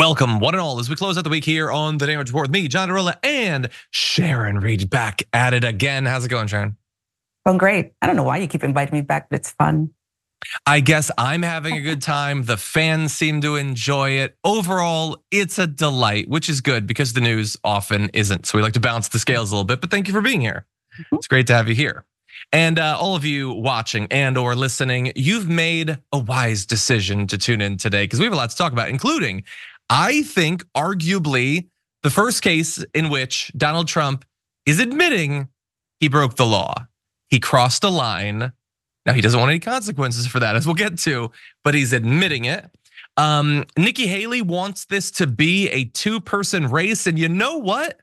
Welcome, one and all, as we close out the week here on the Damage Report with me, John Iadarola, and Sharon Reed back at it again. How's it going, Sharon? Going great. I don't know why you keep inviting me back, but it's fun. I guess I'm having a good time. The fans seem to enjoy it. Overall, it's a delight, which is good because the news often isn't. So we like to balance the scales a little bit, but thank you for being here. Mm-hmm. It's great to have you here. And uh, all of you watching and or listening, you've made a wise decision to tune in today because we have a lot to talk about, including I think arguably the first case in which Donald Trump is admitting he broke the law. He crossed a line. Now he doesn't want any consequences for that, as we'll get to, but he's admitting it. Um, Nikki Haley wants this to be a two-person race, and you know what?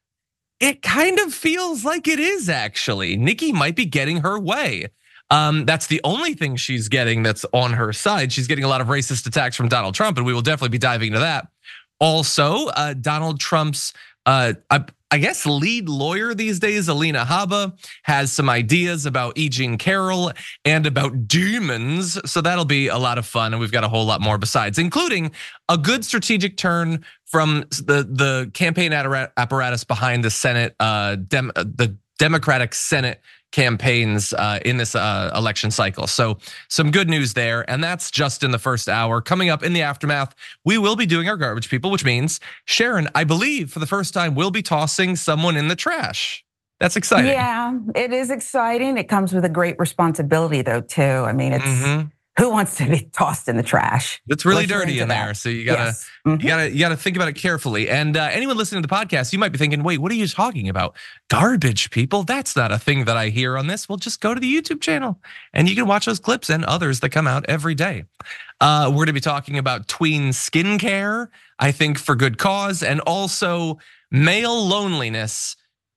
It kind of feels like it is actually. Nikki might be getting her way. Um, that's the only thing she's getting that's on her side. She's getting a lot of racist attacks from Donald Trump, and we will definitely be diving into that. Also, uh, Donald Trump's, uh, I, I, guess, lead lawyer these days, Alina Habba, has some ideas about E. Jean Carroll and about demons. So that'll be a lot of fun. And we've got a whole lot more besides, including a good strategic turn from the, the campaign apparatus behind the Senate, uh, Dem, the Democratic Senate campaigns uh, in this uh, election cycle. So some good news there, and that's just in the first hour. Coming up in the aftermath, we will be doing our garbage people, which means Sharon, I believe, for the first time, we'll be tossing someone in the trash. That's exciting. Yeah, it is exciting. It comes with a great responsibility, though, too. I mean, it's. Mm-hmm who wants to be tossed in the trash? It's really dirty in there, so you gotta yes. mm-hmm. you gotta you gotta think about it carefully. And uh, anyone listening to the podcast, you might be thinking, "Wait, what are you talking about? Garbage people? That's not a thing that I hear on this." Well, just go to the YouTube channel and you can watch those clips and others that come out every day. Uh, we're gonna be talking about tween skincare, I think for good cause, and also male loneliness.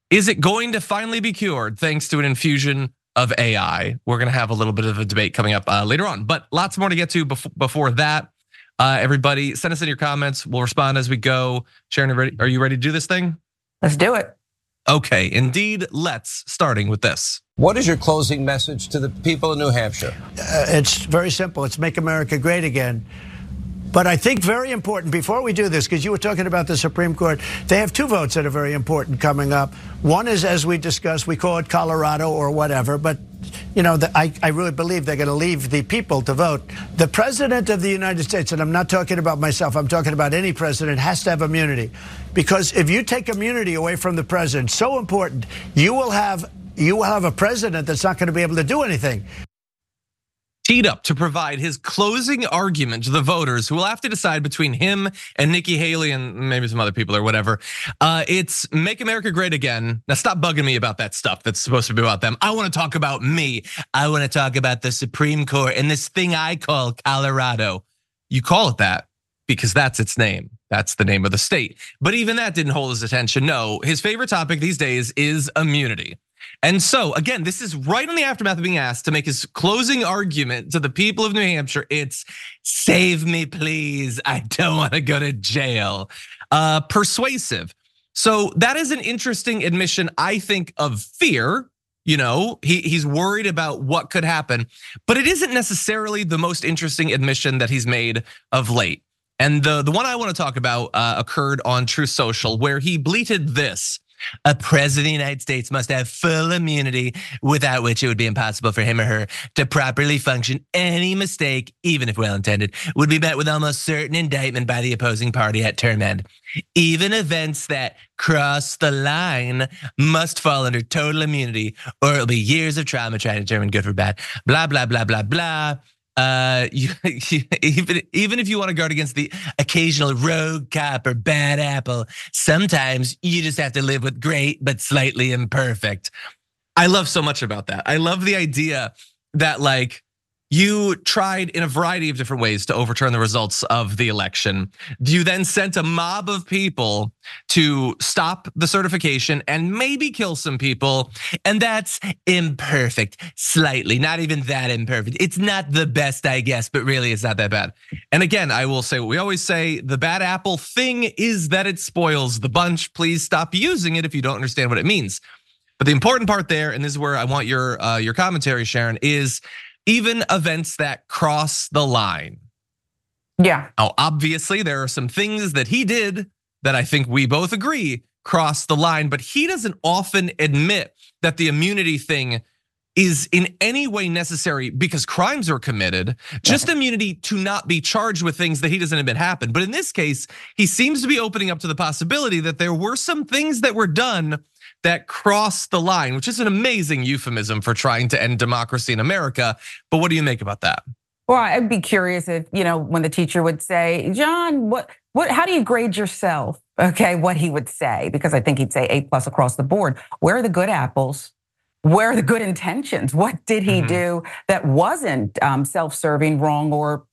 Is it going to finally be cured thanks to an infusion of AI. We're going to have a little bit of a debate coming up uh, later on, but lots more to get to before that. Uh, everybody, send us in your comments. We'll respond as we go. Sharon, are you ready to do this thing? Let's do it. Okay, indeed. Let's starting with this. What is your closing message to the people of New Hampshire? Uh, it's very simple. It's make America great again. But I think very important before we do this, because you were talking about the Supreme Court, they have two votes that are very important coming up. One is, as we discussed, we call it Colorado or whatever, but you know, I, I really believe they're going to leave the people to vote. The president of the United States, and I'm not talking about myself, I'm talking about any president, has to have immunity. Because if you take immunity away from the president, so important, you will have you will have a president that's not going to be able to do anything teed up to provide his closing argument to the voters who will have to decide between him and Nikki Haley and maybe some other people or whatever. Uh, it's Make America Great Again. Now, stop bugging me about that stuff that's supposed to be about them. I want to talk about me. I want to talk about the Supreme Court and this thing I call Colorado. You call it that because that's its name. That's the name of the state. But even that didn't hold his attention. No, his favorite topic these days is immunity. And so, again, this is right in the aftermath of being asked to make his closing argument to the people of New Hampshire. It's save me, please. I don't want to go to jail. Uh, persuasive. So that is an interesting admission, I think, of fear. You know, he, he's worried about what could happen, but it isn't necessarily the most interesting admission that he's made of late. And the, the one I want to talk about uh, occurred on Truth Social, where he bleated this. A president of the United States must have full immunity, without which it would be impossible for him or her to properly function. Any mistake, even if well intended, would be met with almost certain indictment by the opposing party at term end. Even events that cross the line must fall under total immunity, or it'll be years of trauma trying to determine good or bad. Blah, blah, blah, blah, blah. Uh, you, even even if you want to guard against the occasional rogue cop or bad apple, sometimes you just have to live with great but slightly imperfect. I love so much about that. I love the idea that like you tried in a variety of different ways to overturn the results of the election. You then sent a mob of people to stop the certification and maybe kill some people. And that's imperfect, slightly, not even that imperfect. It's not the best, I guess, but really it's not that bad. And again, I will say what we always say the bad apple thing is that it spoils the bunch. Please stop using it if you don't understand what it means. But the important part there, and this is where I want your uh, your commentary, Sharon, is even events that cross the line. Yeah. Now, obviously, there are some things that he did that I think we both agree cross the line, but he doesn't often admit that the immunity thing is in any way necessary because crimes are committed, just immunity to not be charged with things that he doesn't admit happened. But in this case, he seems to be opening up to the possibility that there were some things that were done that crossed the line, which is an amazing euphemism for trying to end democracy in America. But what do you make about that? Well, I'd be curious if, you know, when the teacher would say, John, what, what, how do you grade yourself? Okay, what he would say, because I think he'd say A plus across the board. Where are the good apples? Where are the good intentions? What did he mm-hmm. do that wasn't um, self serving, wrong, or,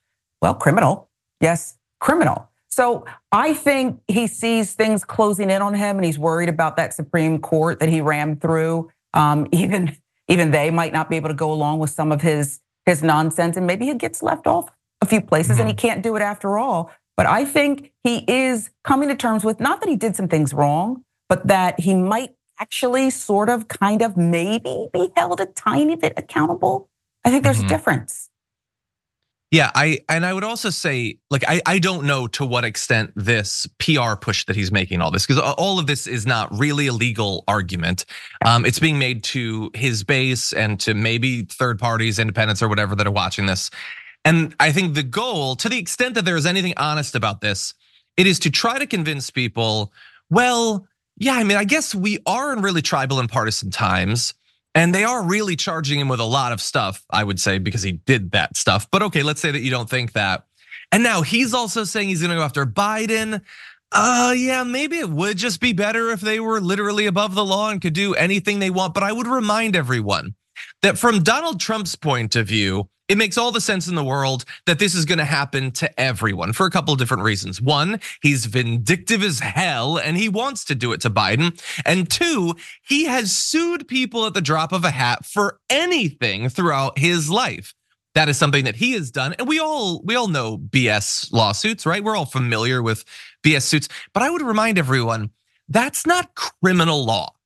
well, criminal? Yes, criminal. So I think he sees things closing in on him and he's worried about that Supreme Court that he rammed through. Um, even, even they might not be able to go along with some of his his nonsense, and maybe he gets left off a few places mm-hmm. and he mm-hmm. can't do it after all. But I think he is coming to terms with not that he did some things wrong, but that he might actually sort of kind of maybe be held a tiny bit accountable. I think there's mm-hmm. a difference. Yeah, I and I would also say, like, I, I don't know to what extent this PR push that he's making all this, because all of this is not really a legal argument. Um, it's being made to his base and to maybe third parties, independents, or whatever that are watching this. And I think the goal, to the extent that there is anything honest about this, it is to try to convince people, well, yeah, I mean, I guess we are in really tribal and partisan times. And they are really charging him with a lot of stuff, I would say, because he did that stuff. But okay, let's say that you don't think that. And now he's also saying he's gonna go after Biden. Uh, yeah, maybe it would just be better if they were literally above the law and could do anything they want. But I would remind everyone that from Donald Trump's point of view, it makes all the sense in the world that this is going to happen to everyone for a couple of different reasons. One, he's vindictive as hell and he wants to do it to Biden. And two, he has sued people at the drop of a hat for anything throughout his life. That is something that he has done. And we all we all know BS lawsuits, right? We're all familiar with BS suits. But I would remind everyone, that's not criminal law.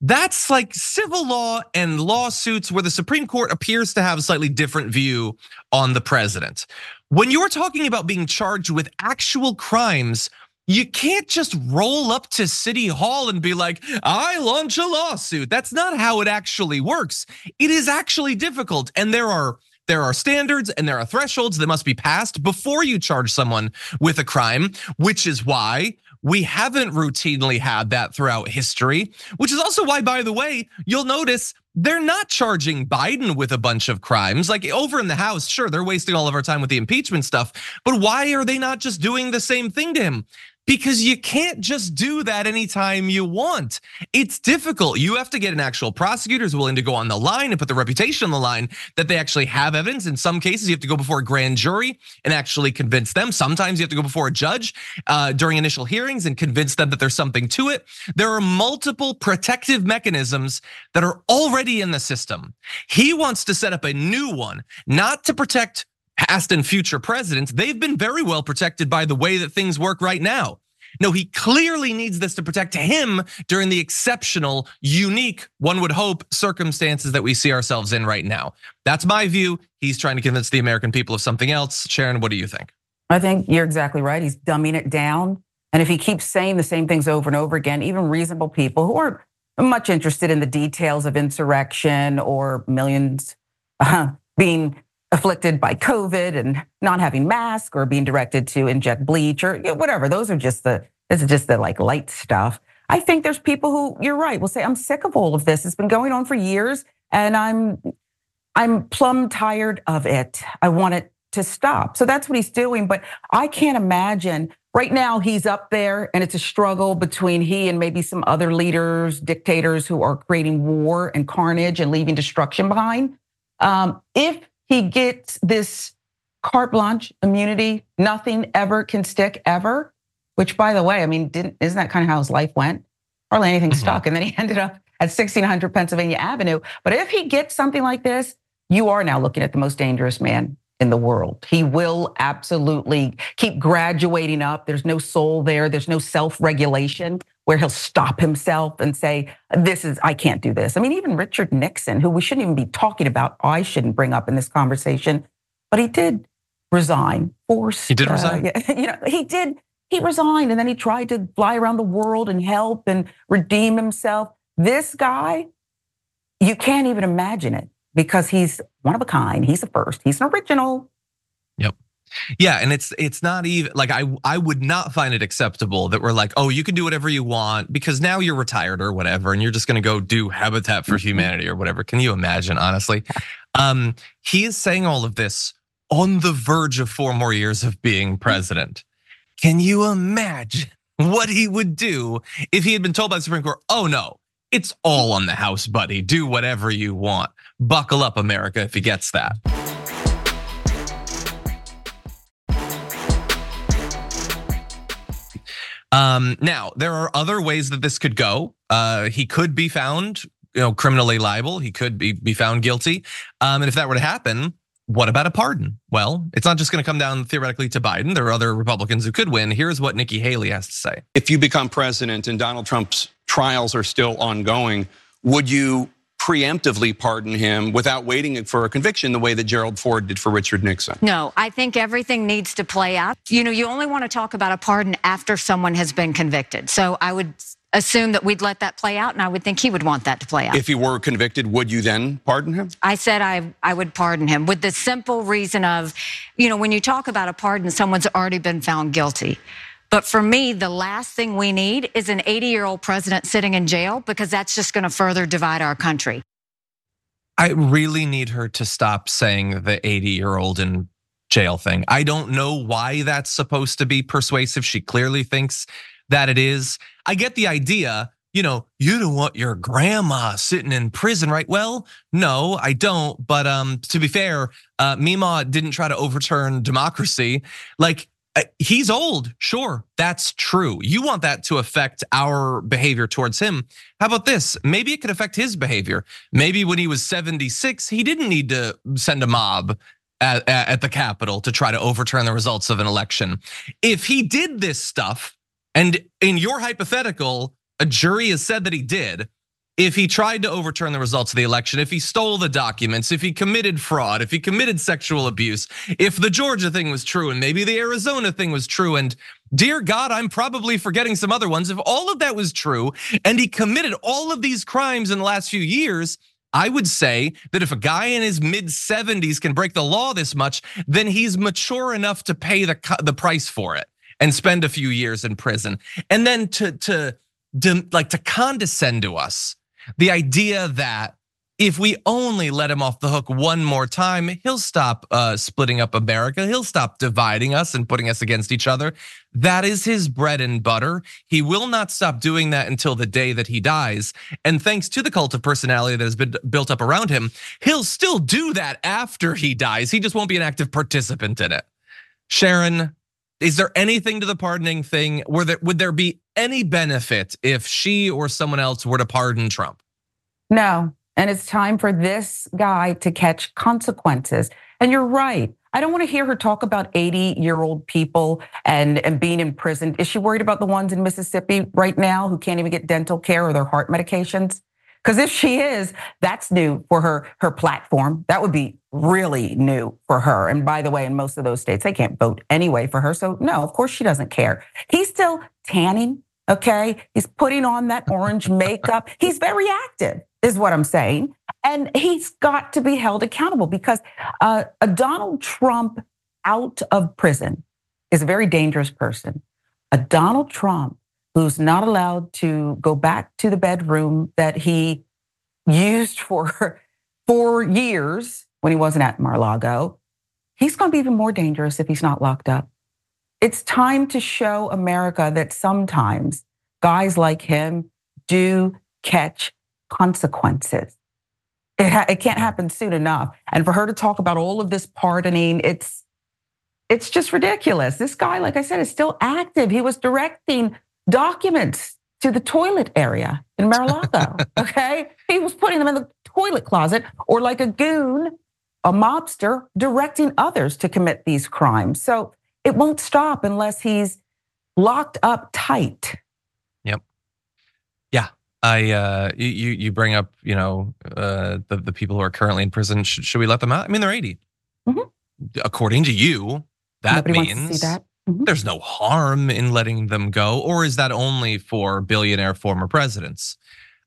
That's like civil law and lawsuits where the Supreme Court appears to have a slightly different view on the president. When you're talking about being charged with actual crimes, you can't just roll up to City Hall and be like, I launch a lawsuit. That's not how it actually works. It is actually difficult. And there are there are standards and there are thresholds that must be passed before you charge someone with a crime, which is why we haven't routinely had that throughout history, which is also why, by the way, you'll notice they're not charging Biden with a bunch of crimes. Like over in the House, sure, they're wasting all of our time with the impeachment stuff, but why are they not just doing the same thing to him? Because you can't just do that anytime you want. It's difficult. You have to get an actual prosecutor who's willing to go on the line and put the reputation on the line that they actually have evidence. In some cases, you have to go before a grand jury and actually convince them. Sometimes you have to go before a judge uh, during initial hearings and convince them that there's something to it. There are multiple protective mechanisms that are already in the system. He wants to set up a new one, not to protect past and future presidents, they've been very well protected by the way that things work right now. No, he clearly needs this to protect him during the exceptional, unique, one would hope, circumstances that we see ourselves in right now. That's my view. He's trying to convince the American people of something else. Sharon, what do you think? I think you're exactly right. He's dumbing it down. And if he keeps saying the same things over and over again, even reasonable people who aren't much interested in the details of insurrection or millions being afflicted by COVID and not having masks or being directed to inject bleach or whatever. Those are just the this is just the like light stuff. I think there's people who you're right will say I'm sick of all of this. It's been going on for years and I'm I'm plumb tired of it. I want it to stop. So that's what he's doing, but I can't imagine right now he's up there and it's a struggle between he and maybe some other leaders, dictators who are creating war and carnage and leaving destruction behind. Um, if he gets this carte blanche immunity. Nothing ever can stick ever. Which, by the way, I mean, didn't isn't that kind of how his life went? Hardly anything mm-hmm. stuck, and then he ended up at 1600 Pennsylvania Avenue. But if he gets something like this, you are now looking at the most dangerous man in the world. He will absolutely keep graduating up. There's no soul there. There's no self-regulation where he'll stop himself and say, This is, I can't do this. I mean, even Richard Nixon, who we shouldn't even be talking about, I shouldn't bring up in this conversation, but he did resign, forced. He did resign? Uh, yeah, you know, he did. He resigned and then he tried to fly around the world and help and redeem himself. This guy, you can't even imagine it because he's one of a kind. He's the first. He's an original. Yeah, and it's it's not even like I I would not find it acceptable that we're like, oh, you can do whatever you want because now you're retired or whatever, and you're just gonna go do Habitat for Mm-hmm. Humanity or whatever. Can you imagine, honestly? Um, he is saying all of this on the verge of four more years of being president. Can you imagine what he would do if he had been told by the Supreme Court, oh no, it's all on the House, buddy. Do whatever you want. Buckle up, America, if he gets that. Um, now there are other ways that this could go. Uh, he could be found, you know, criminally liable. He could be be found guilty. Um, and if that were to happen, what about a pardon? Well, it's not just going to come down theoretically to Biden. There are other Republicans who could win. Here's what Nikki Haley has to say. If you become president and Donald Trump's trials are still ongoing, would you preemptively pardon him without waiting for a conviction the way that Gerald Ford did for Richard Nixon? No, I think everything needs to play out. You know, you only want to talk about a pardon after someone has been convicted. So I would assume that we'd let that play out, and I would think he would want that to play out. If he were convicted, would you then pardon him? I said I, I would pardon him with the simple reason of, you know, when you talk about a pardon, someone's already been found guilty. But for me, the last thing we need is an 80 year old president sitting in jail because that's just going to further divide our country. I really need her to stop saying the 80 year old in jail thing. I don't know why that's supposed to be persuasive. She clearly thinks that it is. I get the idea, you know, you don't want your grandma sitting in prison, right? Well, no, I don't. But um, to be fair, uh, Mima didn't try to overturn democracy. Like, Uh, he's old, sure, that's true. You want that to affect our behavior towards him. How about this? Maybe it could affect his behavior. Maybe when he was 76, he didn't need to send a mob at, at the Capitol to try to overturn the results of an election. If he did this stuff, and in your hypothetical, a jury has said that he did. If he tried to overturn the results of the election, if he stole the documents, if he committed fraud, if he committed sexual abuse, if the Georgia thing was true and maybe the Arizona thing was true, and dear God, I'm probably forgetting some other ones. If all of that was true and he committed all of these crimes in the last few years, I would say that if a guy in his mid 70s can break the law this much, then he's mature enough to pay the the price for it and spend a few years in prison. And then to to, like to condescend to us, the idea that if we only let him off the hook one more time, he'll stop uh, splitting up America. He'll stop dividing us and putting us against each other. That is his bread and butter. He will not stop doing that until the day that he dies. And thanks to the cult of personality that has been built up around him, he'll still do that after he dies. He just won't be an active participant in it. Sharon, is there anything to the pardoning thing? Were there would there be any benefit if she or someone else were to pardon Trump? No. And it's time for this guy to catch consequences. And you're right. I don't want to hear her talk about 80 year old people and, and being imprisoned. Is she worried about the ones in Mississippi right now who can't even get dental care or their heart medications? Because if she is, that's new for her her platform. That would be really new for her. And by the way, in most of those states, they can't vote anyway for her. So no, of course she doesn't care. He's still tanning. Okay, he's putting on that orange makeup. He's very active, is what I'm saying, and he's got to be held accountable because uh, a Donald Trump out of prison is a very dangerous person. A Donald Trump who's not allowed to go back to the bedroom that he used for four years when he wasn't at Mar-a-Lago, he's going to be even more dangerous if he's not locked up. It's time to show America that sometimes guys like him do catch consequences. It, ha- it can't happen soon enough. And for her to talk about all of this pardoning, it's it's just ridiculous. This guy, like I said, is still active. He was directing documents to the toilet area in Mar-a-Lago. okay, he was putting them in the toilet closet, or like a goon, a mobster, directing others to commit these crimes. So it won't stop unless he's locked up tight. Yep. Yeah. I uh you you bring up, you know, uh the, the people who are currently in prison. Should, should we let them out? I mean, they're 80. Mhm. according to you, that Nobody means that. Mhm. there's no harm in letting them go, or is that only for billionaire former presidents?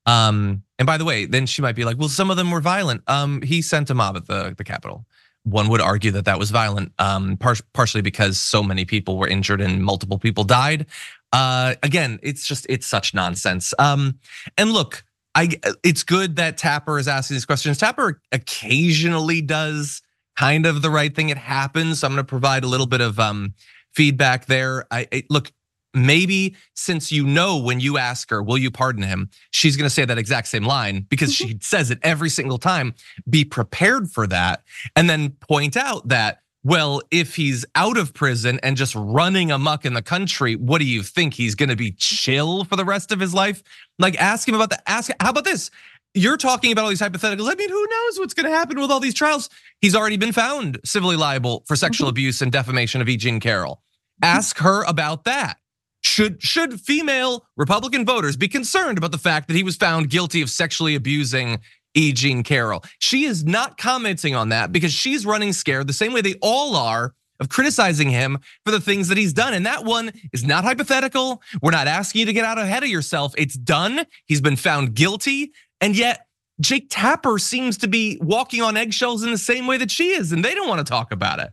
Um, and by the way, then she might be like, well, some of them were violent. Um, he sent a mob at the, the Capitol. One would argue that that was violent, um, par- partially because so many people were injured and multiple people died. Uh, again, it's just it's such nonsense. Um, and look, I it's good that Tapper is asking these questions. Tapper occasionally does kind of the right thing. It happens. So I'm going to provide a little bit of um, feedback there. I, I look maybe since you know when you ask her, will you pardon him? She's going to say that exact same line because she mm-hmm. says it every single time. Be prepared for that. And then point out that, well, if he's out of prison and just running amok in the country, what do you think? He's going to be chill for the rest of his life? Like, ask him about the Ask, how about this? You're talking about all these hypotheticals. I mean, who knows what's going to happen with all these trials? He's already been found civilly liable for sexual mm-hmm. abuse and defamation of E. Jean Carroll. Mm-hmm. Ask her about that. Should should female Republican voters be concerned about the fact that he was found guilty of sexually abusing E. Jean Carroll? She is not commenting on that because she's running scared the same way they all are of criticizing him for the things that he's done. And that one is not hypothetical. We're not asking you to get out ahead of yourself. It's done. He's been found guilty. And yet, Jake Tapper seems to be walking on eggshells in the same way that she is, and they don't want to talk about it.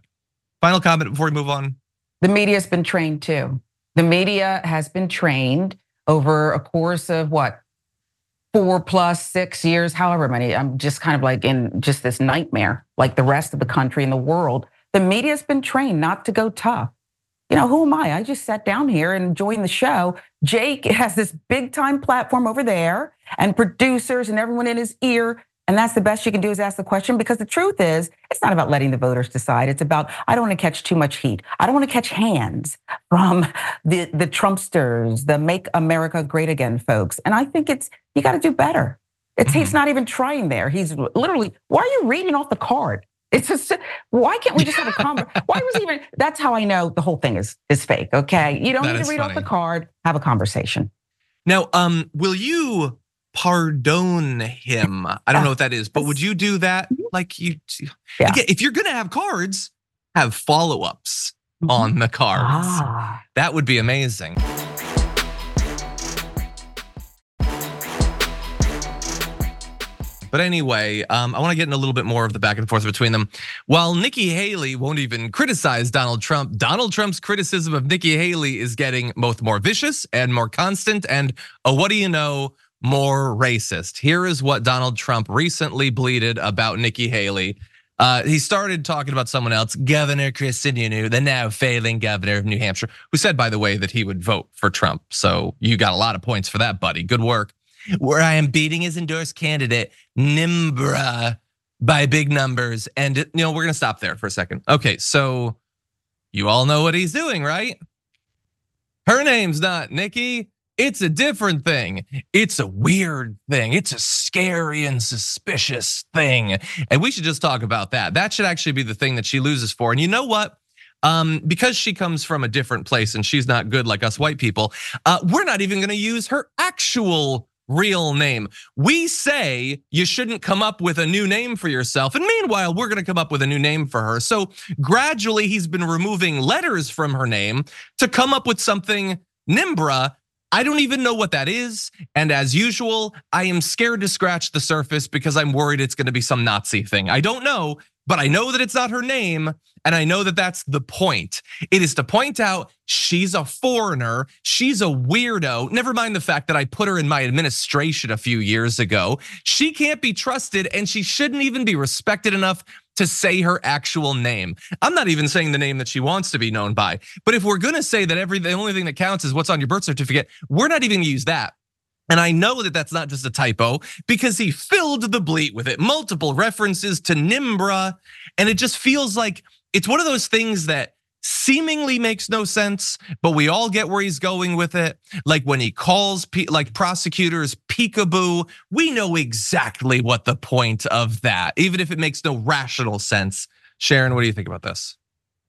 Final comment before we move on. The media's been trained too. The media has been trained over a course of what? Four plus six years, however many. I'm just kind of like in just this nightmare, like the rest of the country and the world. The media's been trained not to go tough. You know, who am I? I just sat down here and joined the show. Jake has this big time platform over there and producers and everyone in his ear. And that's the best you can do is ask the question because the truth is, it's not about letting the voters decide. It's about, I don't want to catch too much heat. I don't want to catch hands from the, the Trumpsters, the make America great again folks. And I think it's, you got to do better. It's, he's not even trying there. He's literally, why are you reading off the card? It's just, why can't we just have a conversation? Why was even, that's how I know the whole thing is, is fake. Okay. You don't That need to read off the card, have a conversation. Now, um, will you pardon him? I don't know what that is, but would you do that? Like you, Yeah. again, if you're gonna have cards, have follow-ups on the cards. Ah. That would be amazing. But anyway, um, I want to get in a little bit more of the back and forth between them. While Nikki Haley won't even criticize Donald Trump, Donald Trump's criticism of Nikki Haley is getting both more vicious and more constant, and oh, what do you know, more racist. Here is what Donald Trump recently bleated about Nikki Haley. Uh, he started talking about someone else, Governor Chris Sununu, the now failing governor of New Hampshire, who said, by the way, that he would vote for Trump. So you got a lot of points for that, buddy. Good work. Where I am beating his endorsed candidate, Nimbra, by big numbers. And you know, we're gonna stop there for a second. Okay, so you all know what he's doing, right? Her name's not Nikki. It's a different thing. It's a weird thing. It's a scary and suspicious thing. And we should just talk about that. That should actually be the thing that she loses for. And you know what? Um, because she comes from a different place and she's not good like us white people, uh, we're not even gonna use her actual real name. We say you shouldn't come up with a new name for yourself. And meanwhile, we're going to come up with a new name for her. So gradually, he's been removing letters from her name to come up with something Nimbra. I don't even know what that is. And as usual, I am scared to scratch the surface because I'm worried it's going to be some Nazi thing. I don't know, but I know that it's not her name. And I know that that's the point. It is to point out she's a foreigner. She's a weirdo. Never mind the fact that I put her in my administration a few years ago. She can't be trusted and she shouldn't even be respected enough to say her actual name. I'm not even saying the name that she wants to be known by. But if we're gonna say that every the only thing that counts is what's on your birth certificate, we're not even gonna use that. And I know that that's not just a typo because he filled the bleat with it. Multiple references to Nimbra. And it just feels like it's one of those things that seemingly makes no sense, but we all get where he's going with it. Like when he calls like prosecutors peekaboo, we know exactly what the point of that, even if it makes no rational sense. Sharon, what do you think about this?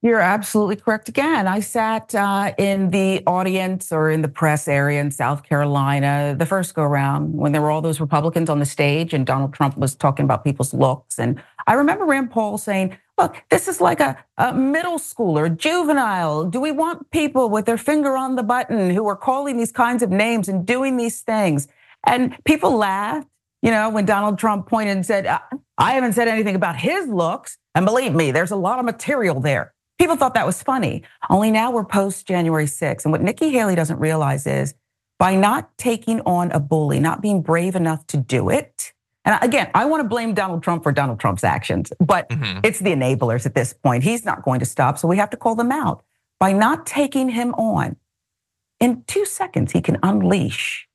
You're absolutely correct. Again, I sat uh, in the audience or in the press area in South Carolina the first go around when there were all those Republicans on the stage and Donald Trump was talking about people's looks. And I remember Rand Paul saying, look, this is like a, a middle schooler, juvenile. Do we want people with their finger on the button who are calling these kinds of names and doing these things? And people laughed, you know, when Donald Trump pointed and said, I haven't said anything about his looks. And believe me, there's a lot of material there. People thought that was funny. Only now we're post January 6th. And what Nikki Haley doesn't realize is by not taking on a bully, not being brave enough to do it. And again, I want to blame Donald Trump for Donald Trump's actions, but mm-hmm. it's the enablers at this point. He's not going to stop, so we have to call them out. By not taking him on, in two seconds, he can unleash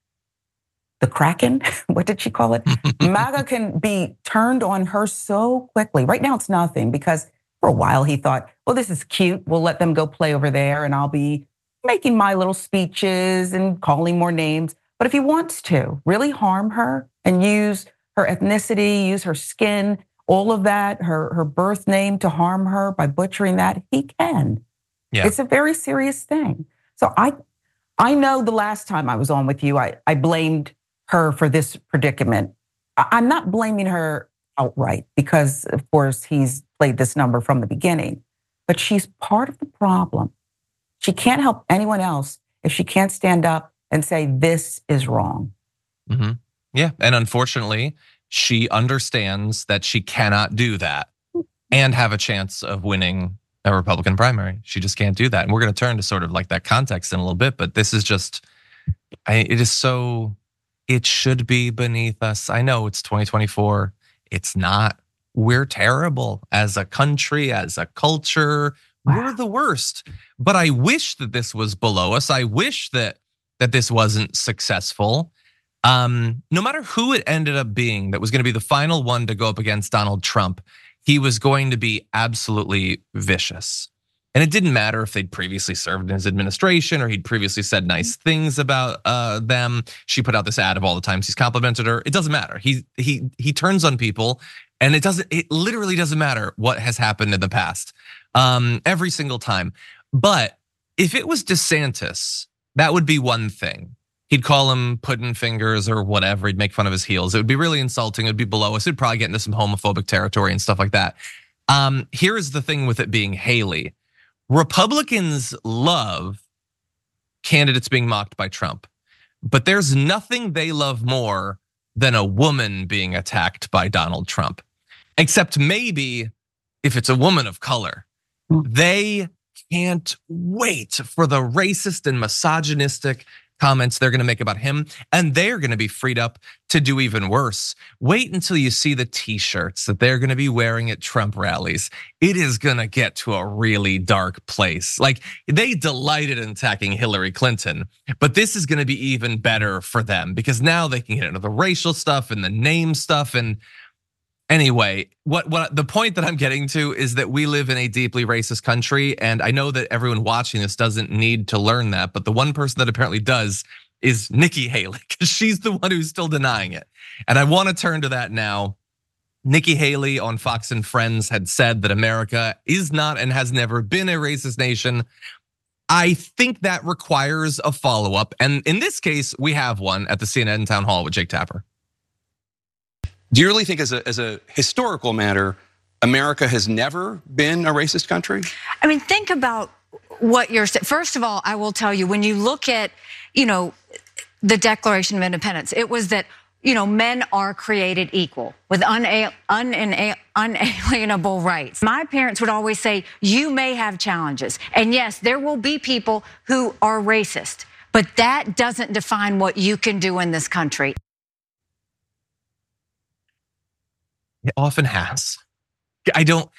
the Kraken. what did she call it? MAGA can be turned on her so quickly. Right now, it's nothing because for a while he thought, well, this is cute. We'll let them go play over there and I'll be making my little speeches and calling more names. But if he wants to really harm her and use her ethnicity, use her skin, all of that, her, her birth name to harm her by butchering that, he can. Yeah. It's a very serious thing. So I I know the last time I was on with you, I, I blamed her for this predicament. I'm not blaming her outright because, of course, he's played this number from the beginning, but she's part of the problem. She can't help anyone else if she can't stand up and say, this is wrong. Mm-hmm. Yeah. And unfortunately, she understands that she cannot do that and have a chance of winning a Republican primary. She just can't do that. And we're going to turn to sort of like that context in a little bit, but this is just, I, it is so, it should be beneath us. I know it's 2024. It's not. We're terrible as a country, as a culture. Wow. We're the worst. But I wish that this was below us. I wish that that this wasn't successful. Um, no matter who it ended up being that was going to be the final one to go up against Donald Trump, he was going to be absolutely vicious. And it didn't matter if they'd previously served in his administration or he'd previously said nice things about uh, them. She put out this ad of all the times he's complimented her. It doesn't matter. He he he turns on people, and it doesn't. It literally doesn't matter what has happened in the past. Um, every single time. But if it was DeSantis, that would be one thing. He'd call him pudding fingers or whatever. He'd make fun of his heels. It would be really insulting. It would be below us. It'd probably get into some homophobic territory and stuff like that. Um, here is the thing with it being Haley. Republicans love candidates being mocked by Trump, but there's nothing they love more than a woman being attacked by Donald Trump, except maybe if it's a woman of color. Hmm. They can't wait for the racist and misogynistic comments they're going to make about him, and they're going to be freed up to do even worse. Wait until you see the t shirts that they're going to be wearing at Trump rallies. It is going to get to a really dark place. Like they delighted in attacking Hillary Clinton, but this is going to be even better for them because now they can get into the racial stuff and the name stuff and Anyway, what what the point that I'm getting to is that we live in a deeply racist country, and I know that everyone watching this doesn't need to learn that, but the one person that apparently does is Nikki Haley, because she's the one who's still denying it. And I want to turn to that now. Nikki Haley on Fox and Friends had said that America is not and has never been a racist nation. I think that requires a follow up. And in this case, we have one at the CNN town hall with Jake Tapper. Do you really think, as a, as a historical matter, America has never been a racist country? I mean, think about what you're saying. First of all, I will tell you when you look at, you know, the Declaration of Independence, it was that you know, men are created equal with unalienable rights. My parents would always say, you may have challenges. And yes, there will be people who are racist, but that doesn't define what you can do in this country. It often has. I don't.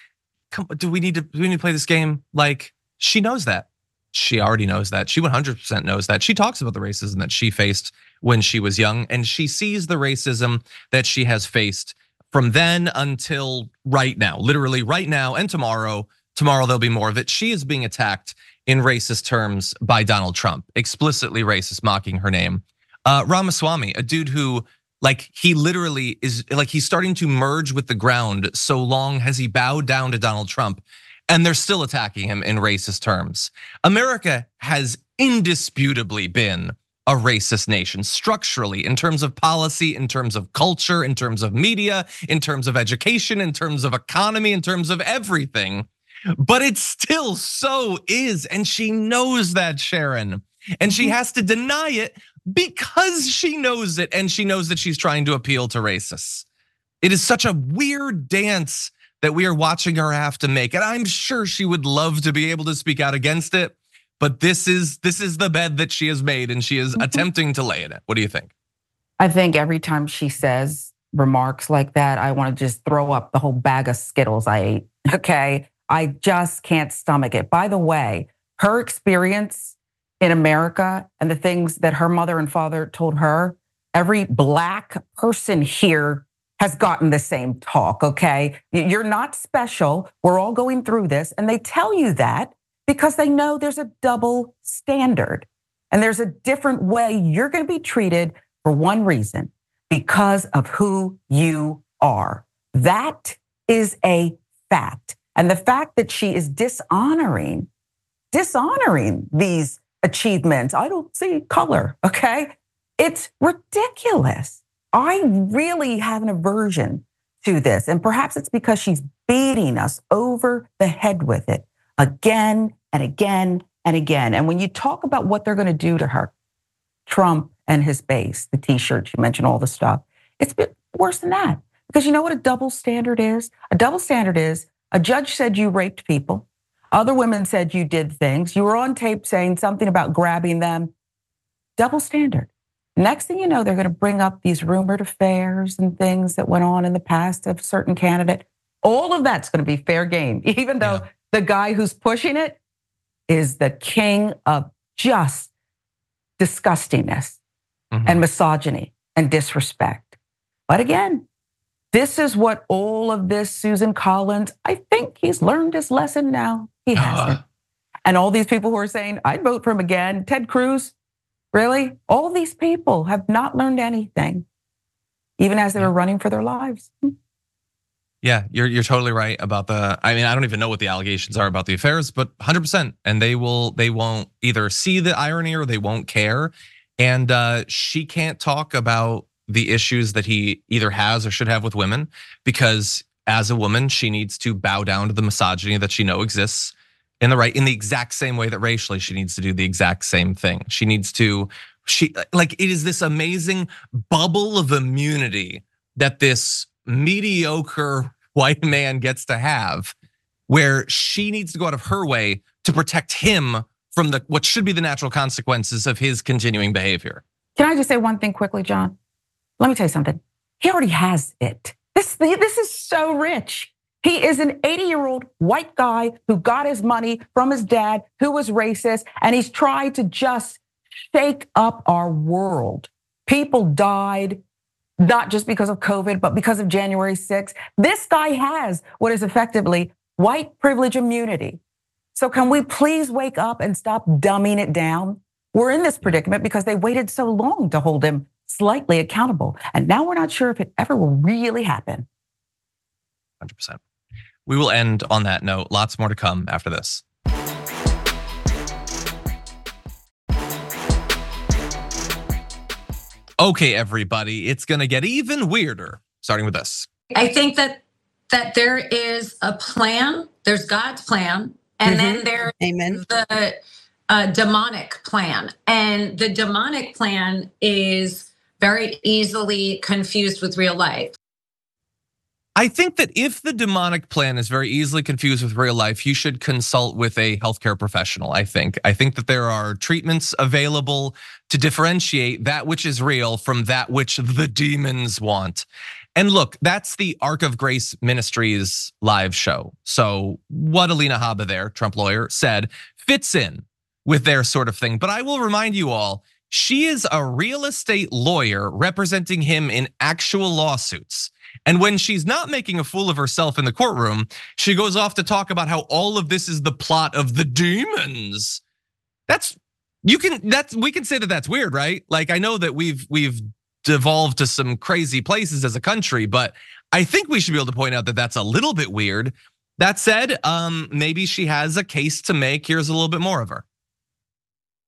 Come, Do we need to? Do we need to play this game? Like she knows that. She already knows that. She 100% knows that. She talks about the racism that she faced when she was young, and she sees the racism that she has faced from then until right now. Literally right now and tomorrow. Tomorrow there'll be more of it. She is being attacked in racist terms by Donald Trump, explicitly racist, mocking her name. Uh, Ramaswamy, a dude who like he literally is like he's starting to merge with the ground so long has he bowed down to Donald Trump and they're still attacking him in racist terms. America has indisputably been a racist nation structurally in terms of policy, in terms of culture, in terms of media, in terms of education, in terms of economy, in terms of everything. But it still so is. And she knows that, Sharon. And she mm-hmm. has to deny it because she knows it and she knows that she's trying to appeal to racists. It is such a weird dance that we are watching her have to make. And I'm sure she would love to be able to speak out against it. But this is this is the bed that she has made and she is mm-hmm. attempting to lay in it. What do you think? I think every time she says remarks like that, I want to just throw up the whole bag of Skittles I ate. Okay. I just can't stomach it. By the way, her experience in America and the things that her mother and father told her, every black person here has gotten the same talk, okay? You're not special. We're all going through this. And they tell you that because they know there's a double standard and there's a different way you're going to be treated for one reason because of who you are. That is a fact. And the fact that she is dishonoring, dishonoring these achievements, I don't see color, okay? It's ridiculous. I really have an aversion to this. And perhaps it's because she's beating us over the head with it again and again and again. And when you talk about what they're going to do to her, Trump and his base, the t shirts, you mentioned all the stuff, it's worse than that. Because you know what a double standard is? A double standard is a judge said you raped people. Other women said you did things. You were on tape saying something about grabbing them. Double standard. Next thing you know, they're going to bring up these rumored affairs and things that went on in the past of certain candidate. All of that's going to be fair game, even though yeah. the guy who's pushing it is the king of just disgustingness mm-hmm. and misogyny and disrespect. But again, this is what all of this, Susan Collins, I think he's learned his lesson now. He hasn't. And all these people who are saying, I'd vote for him again, Ted Cruz, really? All these people have not learned anything, even as they were running for their lives. Yeah, you're you're totally right about the. I mean, I don't even know what the allegations are about the affairs, but 100%. And they will, they won't either see the irony or they won't care. And uh, she can't talk about the issues that he either has or should have with women because as a woman, she needs to bow down to the misogyny that she know exists in the right in the exact same way that racially she needs to do the exact same thing. She needs to she like it is this amazing bubble of immunity that this mediocre white man gets to have where she needs to go out of her way to protect him from the what should be the natural consequences of his continuing behavior. Can I just say one thing quickly, John? Let me tell you something. He already has it. This, this is so rich. He is an 80 year old white guy who got his money from his dad, who was racist, and he's tried to just shake up our world. People died not just because of COVID, but because of January 6th. This guy has what is effectively white privilege immunity. So can we please wake up and stop dumbing it down? We're in this predicament because they waited so long to hold him slightly accountable. And now we're not sure if it ever will really happen. 100%. We will end on that note. Lots more to come after this. Okay, everybody, it's going to get even weirder, starting with this. I think that that there is a plan. There's God's plan, and mm-hmm. then there's Amen. the uh, demonic plan. And the demonic plan is very easily confused with real life. I think that if the demonic plan is very easily confused with real life, you should consult with a healthcare professional. I think. I think that there are treatments available to differentiate that which is real from that which the demons want. And look, that's the Ark of Grace Ministries live show. So what Alina Habba there, Trump lawyer, said fits in with their sort of thing. But I will remind you all, she is a real estate lawyer representing him in actual lawsuits. And when she's not making a fool of herself in the courtroom, she goes off to talk about how all of this is the plot of the demons. That's you can that's we can say that that's weird, right? Like I know that we've we've devolved to some crazy places as a country, but I think we should be able to point out that that's a little bit weird. That said, um, maybe she has a case to make. Here's a little bit more of her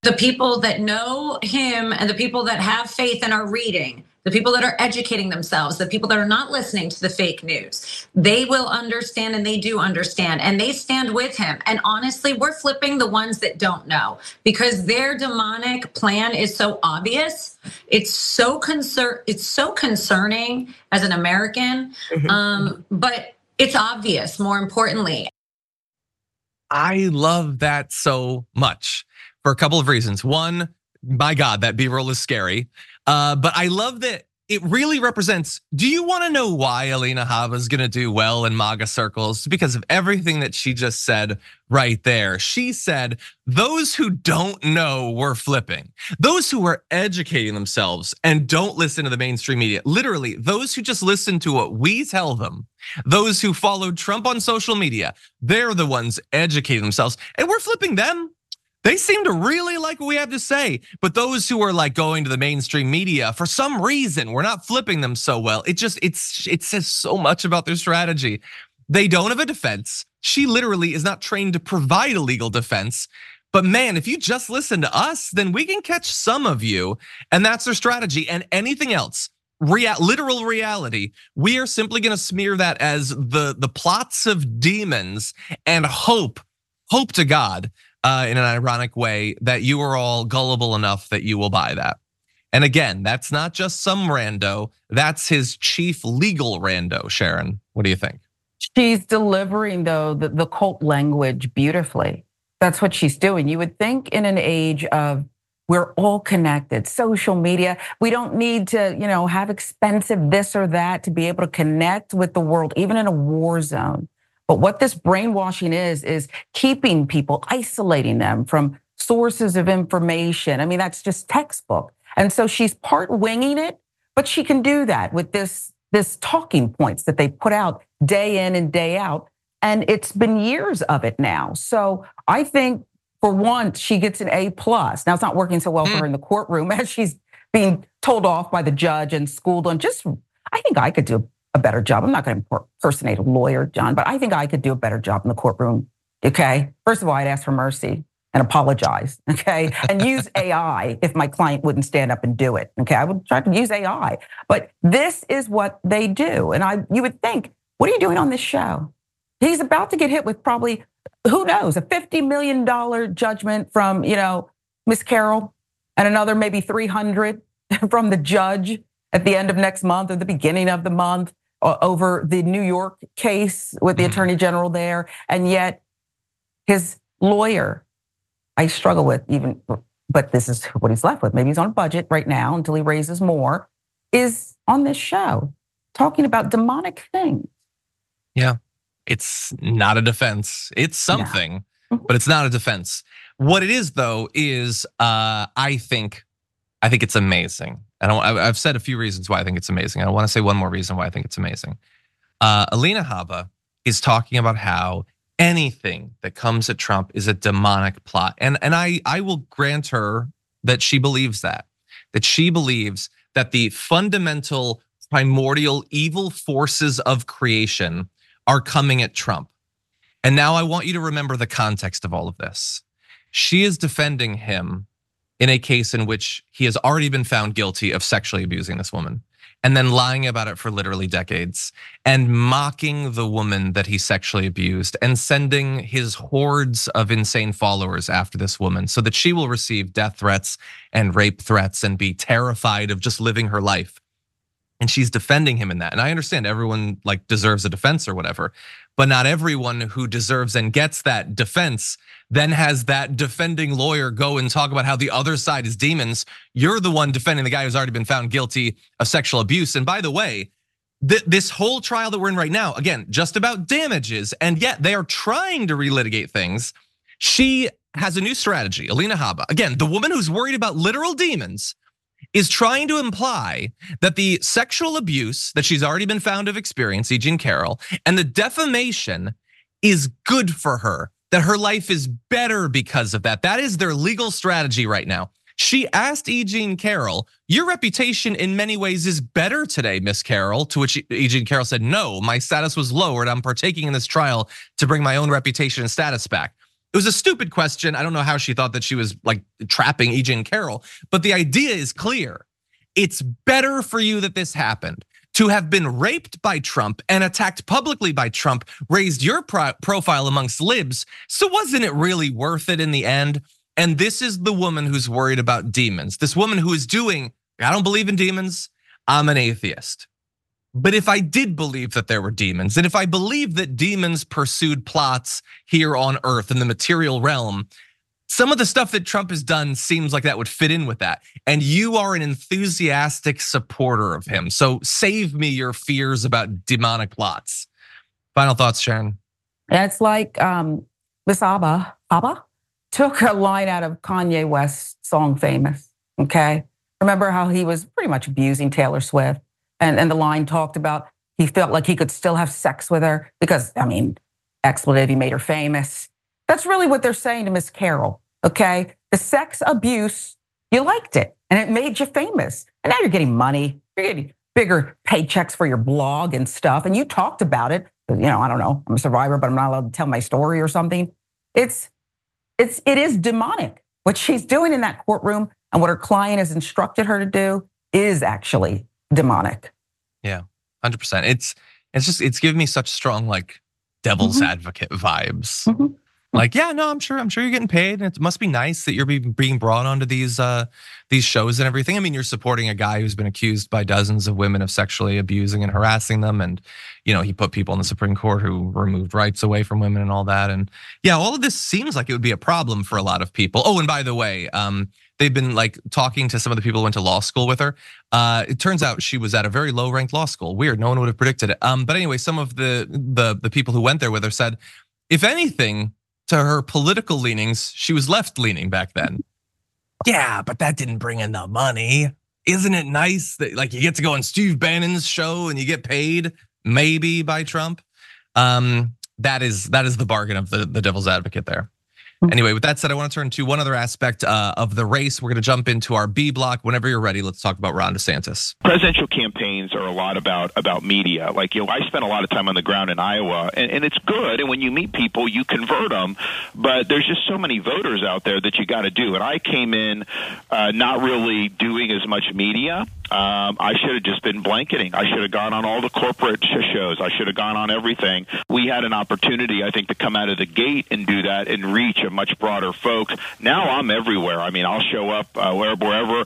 the people that know him and the people that have faith and are reading, the people that are educating themselves, the people that are not listening to the fake news, they will understand and they do understand and they stand with him. And honestly, we're flipping the ones that don't know because their demonic plan is so obvious. It's so concern it's so concerning as an American. Mm-hmm. Um, but it's obvious more importantly. I love that so much for a couple of reasons. One, my God, that B roll is scary. Uh, but I love that it really represents. Do you want to know why Alina Habba is going to do well in MAGA circles? Because of everything that she just said right there. She said, those who don't know were flipping, those who are educating themselves and don't listen to the mainstream media, literally, those who just listen to what we tell them, those who followed Trump on social media, they're the ones educating themselves, and we're flipping them they seem to really like what we have to say. But those who are like going to the mainstream media, for some reason, we're not flipping them so well. It just it's it says so much about their strategy. They don't have a defense. She literally is not trained to provide a legal defense. But man, if you just listen to us, then we can catch some of you. And that's their strategy. And anything else, real, literal reality, we are simply going to smear that as the, the plots of demons and hope, hope to God uh, in an ironic way that you are all gullible enough that you will buy that. And again, that's not just some rando, that's his chief legal rando, Sharon. What do you think? She's delivering, though, the, the cult language beautifully. That's what she's doing. You would think in an age of we're all connected, social media. We don't need to, you know, have expensive this or that to be able to connect with the world, even in a war zone. But what this brainwashing is, is keeping people, isolating them from sources of information. I mean, that's just textbook. And so she's part winging it, but she can do that with this, this talking points that they put out day in and day out. And it's been years of it now. So I think for once she gets an A plus. Now it's not working so well for hmm. her in the courtroom as she's being told off by the judge and schooled on just I think I could do a better job. I'm not going to impersonate a lawyer, John, but I think I could do a better job in the courtroom. Okay. First of all, I'd ask for mercy and apologize. Okay. And use AI if my client wouldn't stand up and do it. Okay. I would try to use AI. But this is what they do. And I you would think, what are you doing on this show? He's about to get hit with probably, who knows, a $50 million judgment from, you know, Miss Carroll and another maybe 300 from the judge at the end of next month or the beginning of the month over the New York case with the mm-hmm. attorney general there. And yet his lawyer, I struggle with even, but this is what he's left with. Maybe he's on a budget right now until he raises more, is on this show talking about demonic things. Yeah. It's not a defense. It's something, no. but it's not a defense. What it is though is uh I think I think it's amazing. And I've said a few reasons why I think it's amazing. I want to say one more reason why I think it's amazing. Uh, Alina Habba is talking about how anything that comes at Trump is a demonic plot. And, and I, I will grant her that she believes that, that she believes that the fundamental primordial evil forces of creation are coming at Trump. And now I want you to remember the context of all of this. She is defending him in a case in which he has already been found guilty of sexually abusing this woman and then lying about it for literally decades and mocking the woman that he sexually abused and sending his hordes of insane followers after this woman so that she will receive death threats and rape threats and be terrified of just living her life. And she's defending him in that. And I understand everyone like deserves a defense or whatever, but not everyone who deserves and gets that defense then has that defending lawyer go and talk about how the other side is demons. You're the one defending the guy who's already been found guilty of sexual abuse. And by the way, this whole trial that we're in right now, again, just about damages, and yet they are trying to relitigate things. She has a new strategy, Alina Habba. Again, the woman who's worried about literal demons is trying to imply that the sexual abuse that she's already been found of experience, E. Jean Carroll, and the defamation is good for her that her life is better because of that. That is their legal strategy right now. She asked E. Jean Carroll, Your reputation in many ways is better today, Miss Carroll. To which E. Jean Carroll said, No, my status was lowered. I'm partaking in this trial to bring my own reputation and status back. It was a stupid question. I don't know how she thought that she was like trapping E. Jean Carroll, but the idea is clear. It's better for you that this happened. To have been raped by Trump and attacked publicly by Trump raised your pro profile amongst libs. So wasn't it really worth it in the end? And this is the woman who's worried about demons. This woman who is doing, I don't believe in demons. I'm an atheist. But if I did believe that there were demons, and if I believe that demons pursued plots here on earth in the material realm, some of the stuff that Trump has done seems like that would fit in with that. And you are an enthusiastic supporter of him. So save me your fears about demonic plots. Final thoughts, Sharon. It's like um, Miss Abba, Abba took a line out of Kanye West's song Famous. Okay. Remember how he was pretty much abusing Taylor Swift? And, and the line talked about he felt like he could still have sex with her because, I mean, expletive, he made her famous. That's really what they're saying to Miss Carroll. Okay. The sex abuse, you liked it and it made you famous. And now you're getting money, you're getting bigger paychecks for your blog and stuff. And you talked about it. You know, I don't know, I'm a survivor, but I'm not allowed to tell my story or something. It's, it's, it is demonic. What she's doing in that courtroom and what her client has instructed her to do is actually demonic. Yeah, hundred percent. It's it's just it's giving me such strong like devil's mm-hmm. advocate vibes. Mm-hmm. Like, yeah, no, I'm sure. I'm sure you're getting paid, and it must be nice that you're being brought onto these uh, these shows and everything. I mean, you're supporting a guy who's been accused by dozens of women of sexually abusing and harassing them, and you know he put people in the Supreme Court who removed rights away from women and all that. And yeah, all of this seems like it would be a problem for a lot of people. Oh, and by the way, um, they've been like talking to some of the people who went to law school with her. Uh, it turns out she was at a very low ranked law school. Weird. No one would have predicted it. Um, but anyway, some of the the the people who went there with her said, if anything, to her political leanings, she was left leaning back then. Yeah, but that didn't bring in the money. Isn't it nice that like you get to go on Steve Bannon's show and you get paid maybe by Trump? Um, that is that is the bargain of the, the devil's advocate there. Mm-hmm. Anyway, with that said, I want to turn to one other aspect uh, of the race. We're going to jump into our B block. Whenever you're ready, let's talk about Ron DeSantis. Presidential campaigns are a lot about about media. Like you know, I spent a lot of time on the ground in Iowa, and, and it's good. And when you meet people, you convert them. But there's just so many voters out there that you got to do. And I came in uh, not really doing as much media. Um, I should have just been blanketing. I should have gone on all the corporate shows. I should have gone on everything. We had an opportunity, I think, to come out of the gate and do that and reach a much broader folks. Now I'm everywhere. I mean, I'll show up uh, wherever.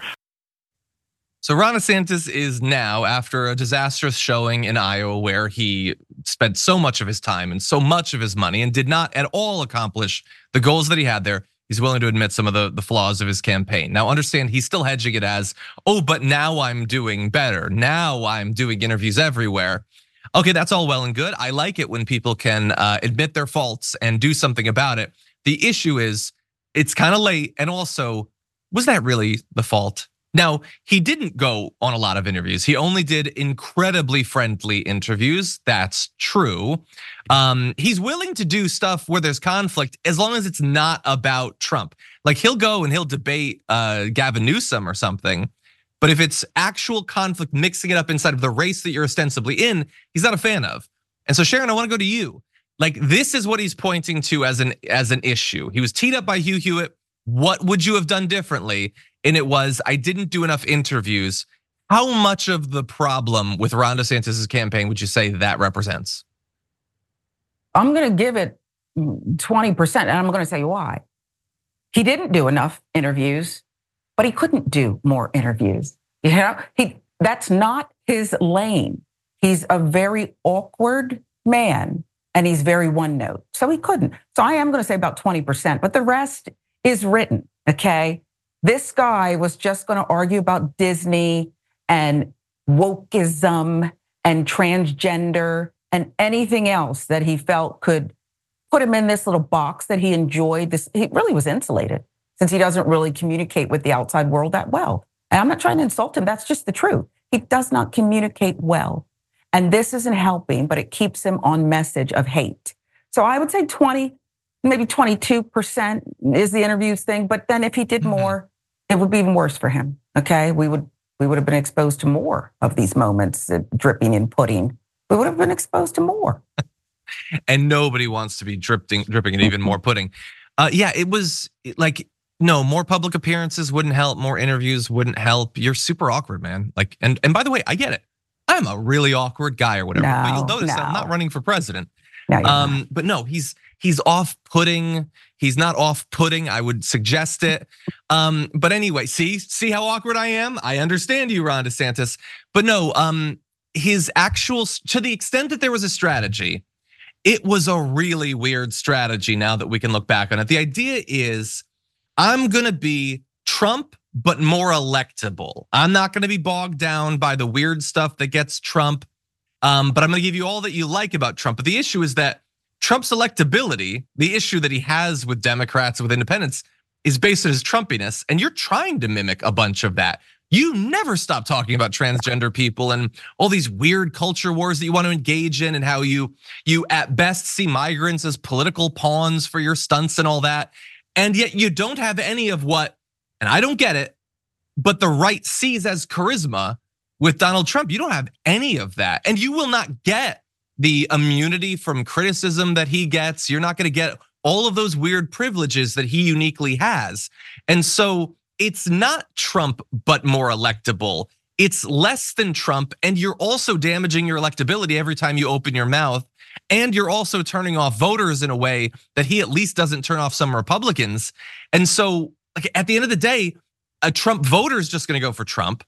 So Ron DeSantis is now, after a disastrous showing in Iowa where he spent so much of his time and so much of his money and did not at all accomplish the goals that he had there, he's willing to admit some of the, the flaws of his campaign. Now, understand he's still hedging it as, oh, but now I'm doing better. Now I'm doing interviews everywhere. Okay, that's all well and good. I like it when people can uh, admit their faults and do something about it. The issue is it's kind of late. And also, was that really the fault? Now, he didn't go on a lot of interviews. He only did incredibly friendly interviews. That's true. Um, he's willing to do stuff where there's conflict as long as it's not about Trump. Like he'll go and he'll debate uh, Gavin Newsom or something. But if it's actual conflict, mixing it up inside of the race that you're ostensibly in, he's not a fan of. And so, Sharon, I want to go to you. Like this is what he's pointing to as an as an issue. He was teed up by Hugh Hewitt. What would you have done differently? And it was I didn't do enough interviews. How much of the problem with Ron DeSantis' campaign would you say that represents? I'm going to give it 20%, and I'm going to tell you why. He didn't do enough interviews, but he couldn't do more interviews. You know, he that's not his lane. He's a very awkward man and he's very one note. So he couldn't. So I am going to say about 20%, but the rest is written. Okay. This guy was just going to argue about Disney and wokeism and transgender and anything else that he felt could put him in this little box that he enjoyed. This he really was insulated since he doesn't really communicate with the outside world that well. And I'm not trying to insult him. That's just the truth. He does not communicate well. And this isn't helping, but it keeps him on message of hate. So I would say 20, maybe 22% is the interviews thing. But then if he did mm-hmm. more, it would be even worse for him. Okay. We would, we would have been exposed to more of these moments uh, dripping in pudding. We would have been exposed to more. and nobody wants to be dripping, dripping in even more pudding. Uh, yeah, it was like no more public appearances wouldn't help. More interviews wouldn't help. You're super awkward, man. Like, and and by the way, I get it. I'm a really awkward guy or whatever. No, but you'll notice no. I'm not running for president. No, Um, but no, he's he's off-putting. He's not off-putting. I would suggest it. Um, but anyway, see, see how awkward I am. I understand you, Ron DeSantis. But no, um, his actual to the extent that there was a strategy, it was a really weird strategy. Now that we can look back on it, the idea is, I'm gonna be Trump, but more electable. I'm not gonna be bogged down by the weird stuff that gets Trump. Um, but I'm going to give you all that you like about Trump. But the issue is that Trump's electability, the issue that he has with Democrats, with independents, is based on his Trumpiness. And you're trying to mimic a bunch of that. You never stop talking about transgender people and all these weird culture wars that you want to engage in, and how you you at best see migrants as political pawns for your stunts and all that. And yet you don't have any of what, and I don't get it, but the right sees as charisma with Donald Trump. You don't have any of that. And you will not get the immunity from criticism that he gets. You're not going to get all of those weird privileges that he uniquely has. And so it's not Trump, but more electable. It's less than Trump. And you're also damaging your electability every time you open your mouth. And you're also turning off voters in a way that he at least doesn't turn off some Republicans. And so, like, at the end of the day, a Trump voter is just going to go for Trump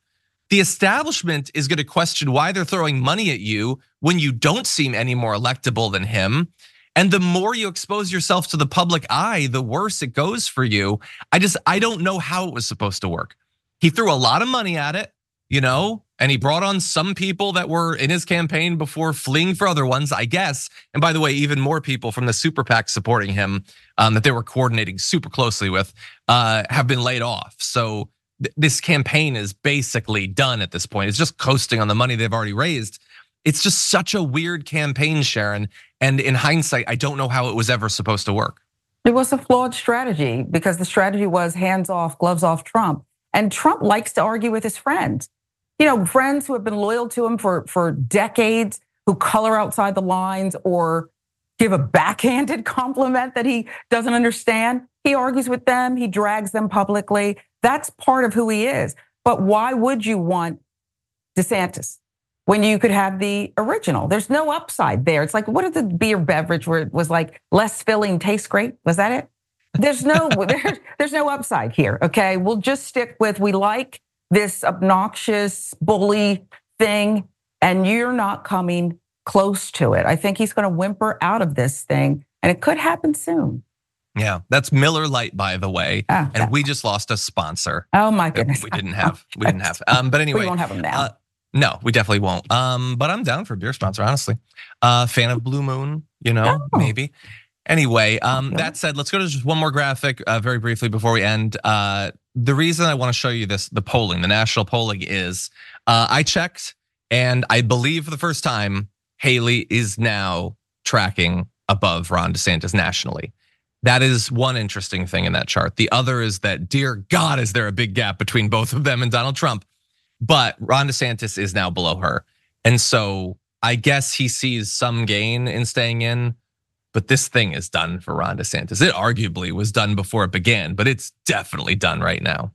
the establishment is going to question why they're throwing money at you when you don't seem any more electable than him. And the more you expose yourself to the public eye, the worse it goes for you. I just, I don't know how it was supposed to work. He threw a lot of money at it, you know, and he brought on some people that were in his campaign before fleeing for other ones, I guess. And by the way, even more people from the super PAC supporting him um, that they were coordinating super closely with uh, have been laid off. So this campaign is basically done at this point. It's just coasting on the money they've already raised. It's just such a weird campaign, Sharon. And in hindsight, I don't know how it was ever supposed to work. It was a flawed strategy because the strategy was hands off, gloves off Trump. And Trump likes to argue with his friends. You know, friends who have been loyal to him for, for decades, who color outside the lines or give a backhanded compliment that he doesn't understand. He argues with them, he drags them publicly. That's part of who he is. But why would you want DeSantis when you could have the original? There's no upside there. It's like, what did the beer beverage where it was like less filling, tastes great? Was that it? There's no, there's, there's no upside here. Okay. We'll just stick with we like this obnoxious bully thing, and you're not coming close to it. I think he's going to whimper out of this thing, and it could happen soon. Yeah, that's Miller Lite, by the way. Ah, and we just lost a sponsor. Oh my goodness. We didn't have. We didn't have. Um, but anyway, we won't have them now. uh, no, we definitely won't. Um, but I'm down for a beer sponsor, honestly. Uh, fan of Blue Moon, you know, Oh. maybe. Anyway, um, that said, let's go to just one more graphic uh, very briefly before we end. Uh, the reason I want to show you this, the polling, the national polling is, uh, I checked, and I believe for the first time, Haley is now tracking above Ron DeSantis nationally. That is one interesting thing in that chart. The other is that, dear God, is there a big gap between both of them and Donald Trump? But Ron DeSantis is now below her. And so I guess he sees some gain in staying in, but this thing is done for Ron DeSantis. It arguably was done before it began, but it's definitely done right now.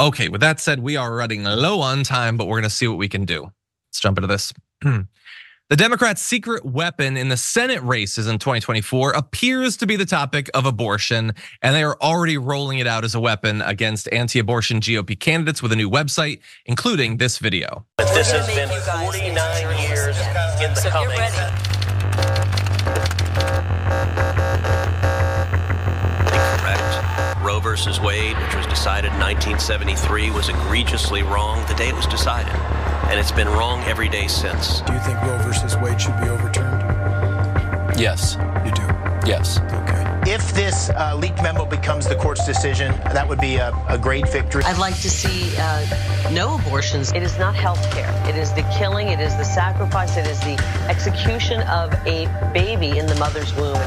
Okay, with that said, we are running low on time, but we're gonna see what we can do. Let's jump into this. Hmm. The Democrats' secret weapon in the Senate races in 2024 appears to be the topic of abortion, and they are already rolling it out as a weapon against anti abortion GOP candidates with a new website, including this video. But This has been 49 years in the coming. Correct. Roe versus Wade, which was decided in 1973, was egregiously wrong the day it was decided. And it's been wrong every day since. Do you think Roe versus Wade should be overturned? Yes. You do? Yes. Okay. If this uh, leaked memo becomes the court's decision, that would be a, a great victory. I'd like to see uh, no abortions. It is not health care. It is the killing, it is the sacrifice, it is the execution of a baby in the mother's womb.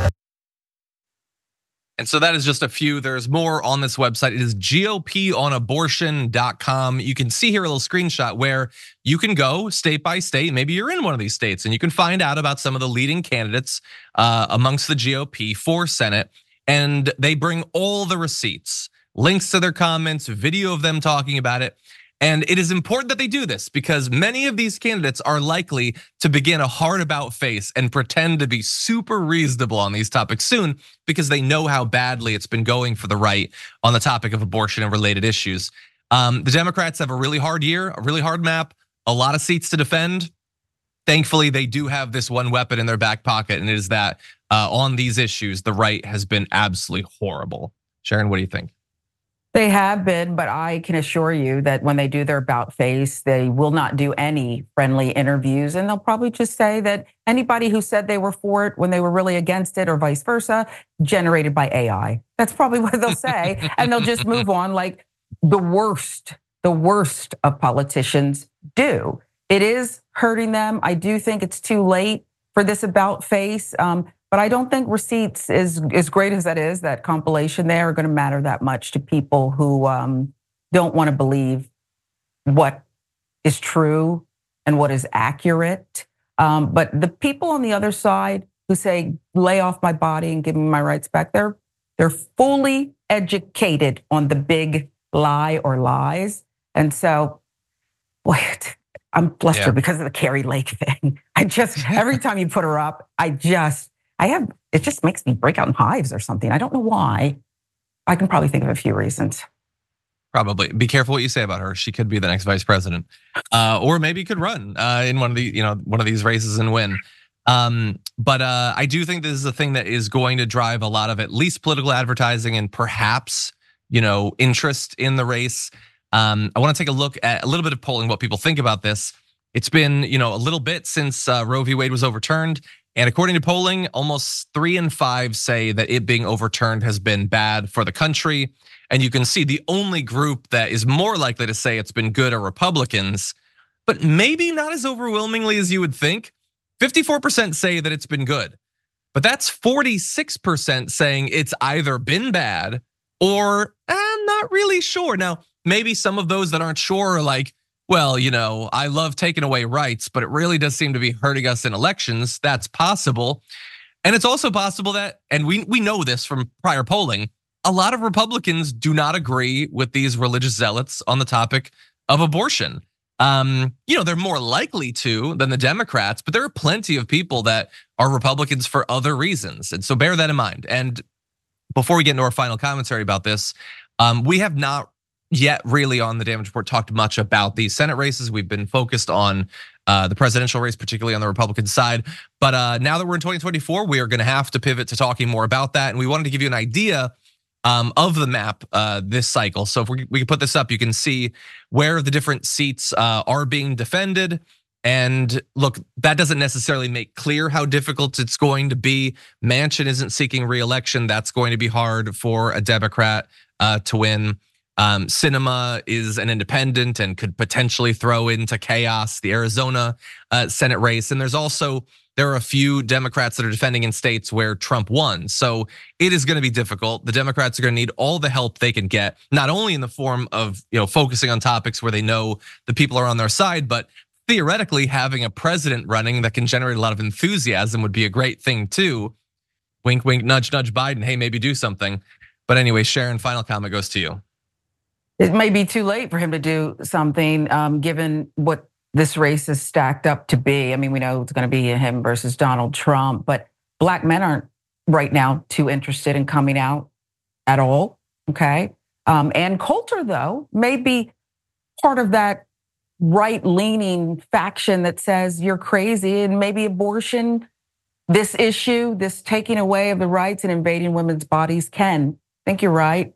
And so that is just a few. There's more on this website. It is GOPonabortion.com. You can see here a little screenshot where you can go state by state. Maybe you're in one of these states and you can find out about some of the leading candidates uh, amongst the GOP for Senate. And they bring all the receipts, links to their comments, video of them talking about it. And it is important that they do this because many of these candidates are likely to begin a hard about face and pretend to be super reasonable on these topics soon because they know how badly it's been going for the right on the topic of abortion and related issues. Um, the Democrats have a really hard year, a really hard map, a lot of seats to defend. Thankfully, they do have this one weapon in their back pocket, and it is that uh, on these issues, the right has been absolutely horrible. Sharon, what do you think? They have been, but I can assure you that when they do their about face, they will not do any friendly interviews. And they'll probably just say that anybody who said they were for it when they were really against it, or vice versa, generated by AI. That's probably what they'll say. and they'll just move on like the worst, the worst of politicians do. It is hurting them. I do think it's too late for this about face. Um, but I don't think receipts, is as great as that is, that compilation there, are going to matter that much to people who um, don't want to believe what is true and what is accurate. Um, but the people on the other side who say, lay off my body and give me my rights back, they're, they're fully educated on the big lie or lies. And so, boy, I'm flustered yeah. because of the Kari Lake thing. I just, every time you put her up, I just, I have, it just makes me break out in hives or something. I don't know why. I can probably think of a few reasons. Probably be careful what you say about her. She could be the next vice president, uh, or maybe could run uh, in one of the you know one of these races and win. Um, but uh, I do think this is a thing that is going to drive a lot of at least political advertising and perhaps you know interest in the race. Um, I want to take a look at a little bit of polling, what people think about this. It's been you know a little bit since uh, Roe v. Wade was overturned, and according to polling, almost three in five say that it being overturned has been bad for the country. And you can see the only group that is more likely to say it's been good are Republicans, but maybe not as overwhelmingly as you would think. 54% say that it's been good, but that's 46% saying it's either been bad or I'm not really sure. Now, maybe some of those that aren't sure are like, well, you know, I love taking away rights, but it really does seem to be hurting us in elections. That's possible. And it's also possible that, and we, we know this from prior polling, a lot of Republicans do not agree with these religious zealots on the topic of abortion. Um, you know, they're more likely to than the Democrats, but there are plenty of people that are Republicans for other reasons. And so bear that in mind. And before we get into our final commentary about this, um, we have not yet really on the damage report talked much about these Senate races. We've been focused on uh, the presidential race, particularly on the Republican side. But uh, now that we're in 2024, we are going to have to pivot to talking more about that. And we wanted to give you an idea um, of the map uh, this cycle. So if we, we can put this up, you can see where the different seats uh, are being defended. And look, that doesn't necessarily make clear how difficult it's going to be. Manchin isn't seeking reelection. That's going to be hard for a Democrat uh, to win. Um, Sinema is an independent and could potentially throw into chaos the Arizona uh, Senate race. And there's also there are a few Democrats that are defending in states where Trump won. So it is going to be difficult. The Democrats are going to need all the help they can get, not only in the form of you know focusing on topics where they know the people are on their side, but theoretically having a president running that can generate a lot of enthusiasm would be a great thing too. Wink, wink, nudge, nudge, Biden. Hey, maybe do something. But anyway, Sharon, final comment goes to you it may be too late for him to do something, um, given what this race is stacked up to be. I mean, we know it's going to be him versus Donald Trump, but black men aren't right now too interested in coming out at all. Okay. Um, Ann Coulter, though, may be part of that right leaning faction that says you're crazy and maybe abortion, this issue, this taking away of the rights and invading women's bodies can. I think you're right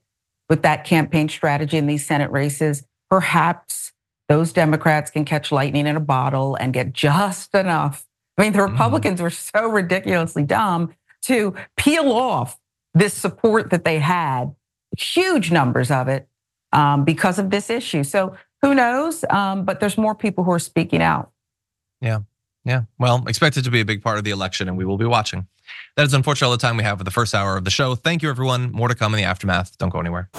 with that campaign strategy in these Senate races, perhaps those Democrats can catch lightning in a bottle and get just enough. I mean, the mm-hmm. Republicans were so ridiculously dumb to peel off this support that they had, huge numbers of it, um, because of this issue. So who knows? Um, but there's more people who are speaking out. Yeah. Yeah, well, expected to be a big part of the election, and we will be watching. That is unfortunately all the time we have for the first hour of the show. Thank you, everyone. More to come in the aftermath. Don't go anywhere.